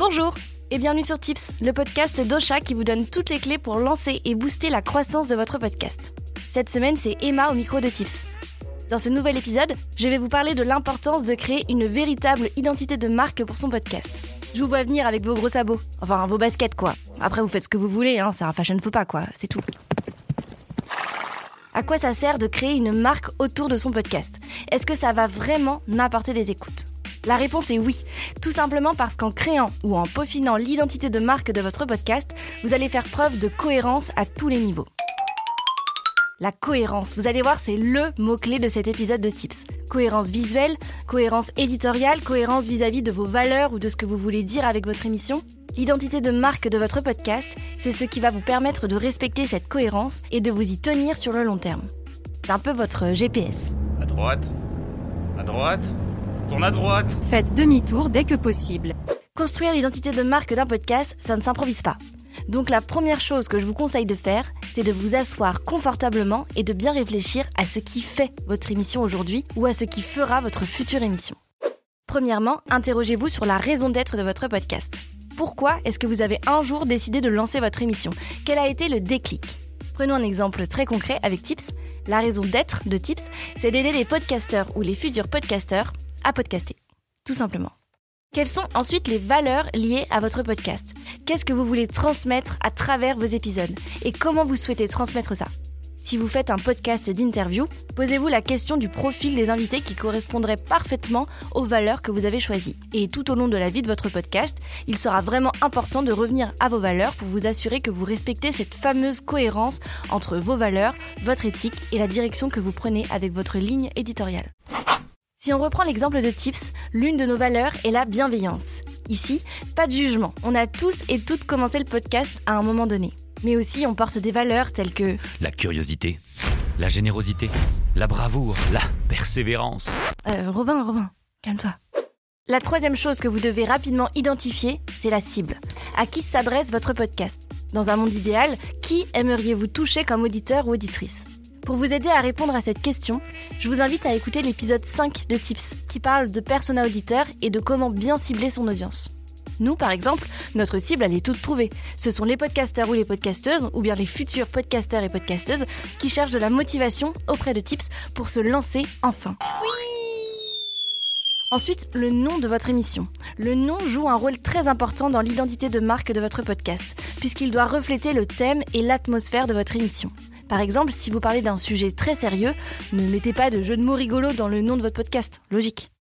Bonjour et bienvenue sur Tips, le podcast d'Ocha qui vous donne toutes les clés pour lancer et booster la croissance de votre podcast. Cette semaine, c'est Emma au micro de Tips. Dans ce nouvel épisode, je vais vous parler de l'importance de créer une véritable identité de marque pour son podcast. Je vous vois venir avec vos gros sabots, enfin vos baskets quoi. Après vous faites ce que vous voulez, hein, c'est un fashion faux pas quoi, c'est tout. À quoi ça sert de créer une marque autour de son podcast? Est-ce que ça va vraiment m'apporter des écoutes? La réponse est oui, tout simplement parce qu'en créant ou en peaufinant l'identité de marque de votre podcast, vous allez faire preuve de cohérence à tous les niveaux. La cohérence, vous allez voir, c'est le mot-clé de cet épisode de Tips. Cohérence visuelle, cohérence éditoriale, cohérence vis-à-vis de vos valeurs ou de ce que vous voulez dire avec votre émission. L'identité de marque de votre podcast, c'est ce qui va vous permettre de respecter cette cohérence et de vous y tenir sur le long terme. C'est un peu votre GPS. À droite À droite Tourne à droite Faites demi-tour dès que possible. Construire l'identité de marque d'un podcast, ça ne s'improvise pas. Donc la première chose que je vous conseille de faire, c'est de vous asseoir confortablement et de bien réfléchir à ce qui fait votre émission aujourd'hui ou à ce qui fera votre future émission. Premièrement, interrogez-vous sur la raison d'être de votre podcast. Pourquoi est-ce que vous avez un jour décidé de lancer votre émission? Quel a été le déclic? Prenons un exemple très concret avec Tips. La raison d'être de Tips, c'est d'aider les podcasteurs ou les futurs podcasteurs à podcaster, tout simplement. Quelles sont ensuite les valeurs liées à votre podcast? Qu'est-ce que vous voulez transmettre à travers vos épisodes? Et comment vous souhaitez transmettre ça? Si vous faites un podcast d'interview, posez-vous la question du profil des invités qui correspondrait parfaitement aux valeurs que vous avez choisies. Et tout au long de la vie de votre podcast, il sera vraiment important de revenir à vos valeurs pour vous assurer que vous respectez cette fameuse cohérence entre vos valeurs, votre éthique et la direction que vous prenez avec votre ligne éditoriale. Si on reprend l'exemple de Tips, l'une de nos valeurs est la bienveillance. Ici, pas de jugement. On a tous et toutes commencé le podcast à un moment donné. Mais aussi, on porte des valeurs telles que la curiosité, la générosité, la bravoure, la persévérance. Euh, Robin, Robin, calme-toi. La troisième chose que vous devez rapidement identifier, c'est la cible. À qui s'adresse votre podcast? Dans un monde idéal, qui aimeriez-vous toucher comme auditeur ou auditrice? Pour vous aider à répondre à cette question, je vous invite à écouter l'épisode 5 de Tips qui parle de persona auditeur et de comment bien cibler son audience. Nous, par exemple, notre cible, elle est toute trouvée. Ce sont les podcasteurs ou les podcasteuses, ou bien les futurs podcasteurs et podcasteuses, qui cherchent de la motivation auprès de Tips pour se lancer enfin. Ensuite, le nom de votre émission. Le nom joue un rôle très important dans l'identité de marque de votre podcast, puisqu'il doit refléter le thème et l'atmosphère de votre émission. Par exemple, si vous parlez d'un sujet très sérieux, ne mettez pas de jeu de mots rigolos dans le nom de votre podcast. Logique.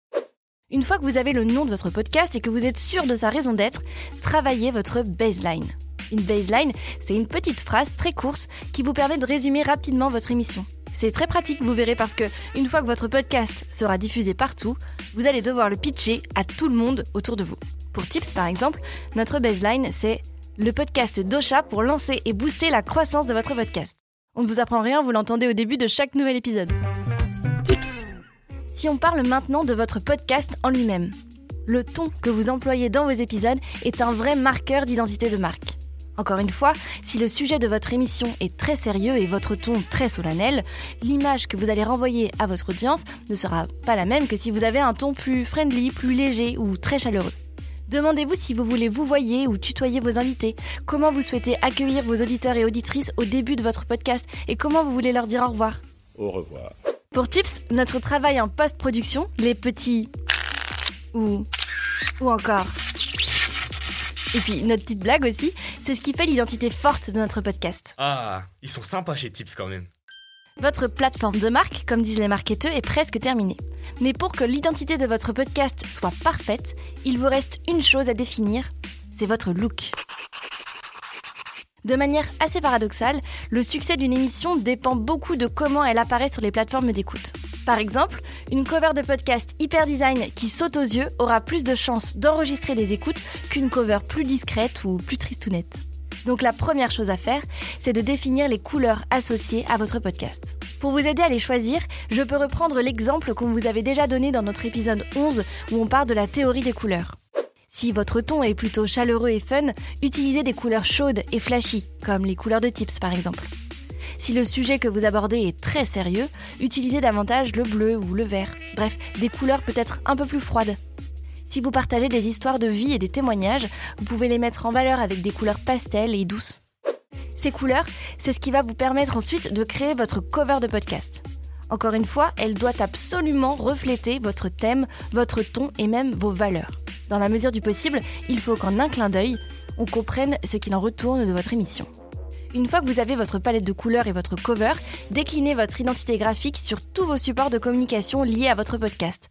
Une fois que vous avez le nom de votre podcast et que vous êtes sûr de sa raison d'être, travaillez votre baseline. Une baseline, c'est une petite phrase très courte qui vous permet de résumer rapidement votre émission. C'est très pratique, vous verrez, parce que une fois que votre podcast sera diffusé partout, vous allez devoir le pitcher à tout le monde autour de vous. Pour Tips, par exemple, notre baseline, c'est le podcast d'Ocha pour lancer et booster la croissance de votre podcast. On ne vous apprend rien, vous l'entendez au début de chaque nouvel épisode. Tips Si on parle maintenant de votre podcast en lui-même, le ton que vous employez dans vos épisodes est un vrai marqueur d'identité de marque. Encore une fois, si le sujet de votre émission est très sérieux et votre ton très solennel, l'image que vous allez renvoyer à votre audience ne sera pas la même que si vous avez un ton plus friendly, plus léger ou très chaleureux. Demandez-vous si vous voulez vous voyer ou tutoyer vos invités, comment vous souhaitez accueillir vos auditeurs et auditrices au début de votre podcast et comment vous voulez leur dire au revoir. Au revoir. Pour Tips, notre travail en post-production, les petits ou ou encore et puis notre petite blague aussi, c'est ce qui fait l'identité forte de notre podcast. Ah, ils sont sympas chez Tips quand même. Votre plateforme de marque, comme disent les marketeurs, est presque terminée. Mais pour que l'identité de votre podcast soit parfaite, il vous reste une chose à définir, c'est votre look. De manière assez paradoxale, le succès d'une émission dépend beaucoup de comment elle apparaît sur les plateformes d'écoute. Par exemple, une cover de podcast hyper design qui saute aux yeux aura plus de chances d'enregistrer des écoutes qu'une cover plus discrète ou plus tristounette. Donc la première chose à faire, c'est de définir les couleurs associées à votre podcast. Pour vous aider à les choisir, je peux reprendre l'exemple qu'on vous avait déjà donné dans notre épisode 11 où on parle de la théorie des couleurs. Si votre ton est plutôt chaleureux et fun, utilisez des couleurs chaudes et flashy, comme les couleurs de tips par exemple. Si le sujet que vous abordez est très sérieux, utilisez davantage le bleu ou le vert, bref, des couleurs peut-être un peu plus froides. Si vous partagez des histoires de vie et des témoignages, vous pouvez les mettre en valeur avec des couleurs pastel et douces. Ces couleurs, c'est ce qui va vous permettre ensuite de créer votre cover de podcast. Encore une fois, elle doit absolument refléter votre thème, votre ton et même vos valeurs. Dans la mesure du possible, il faut qu'en un clin d'œil, on comprenne ce qu'il en retourne de votre émission. Une fois que vous avez votre palette de couleurs et votre cover, déclinez votre identité graphique sur tous vos supports de communication liés à votre podcast.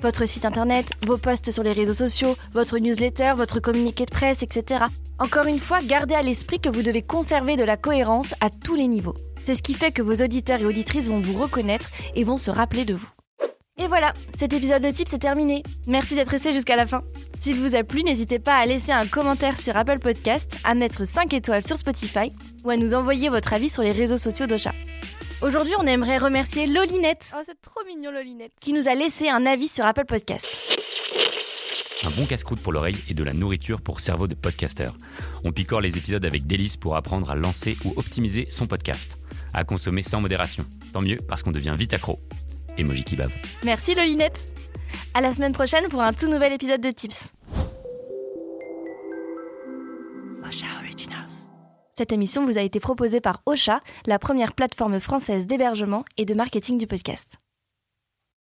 Votre site internet, vos posts sur les réseaux sociaux, votre newsletter, votre communiqué de presse, etc. Encore une fois, gardez à l'esprit que vous devez conserver de la cohérence à tous les niveaux. C'est ce qui fait que vos auditeurs et auditrices vont vous reconnaître et vont se rappeler de vous. Et voilà, cet épisode de Tips est terminé. Merci d'être resté jusqu'à la fin. S'il vous a plu, n'hésitez pas à laisser un commentaire sur Apple Podcast, à mettre 5 étoiles sur Spotify ou à nous envoyer votre avis sur les réseaux sociaux d'Ocha. Aujourd'hui, on aimerait remercier Lolinette. Oh, c'est trop mignon, Lolinette. Qui nous a laissé un avis sur Apple Podcast. Un bon casse-croûte pour l'oreille et de la nourriture pour cerveau de podcaster. On picore les épisodes avec délice pour apprendre à lancer ou optimiser son podcast. À consommer sans modération. Tant mieux parce qu'on devient vite accro. Emoji kebab. Merci Lolinette. À la semaine prochaine pour un tout nouvel épisode de Tips. Cette émission vous a été proposée par Ocha, la première plateforme française d'hébergement et de marketing du podcast.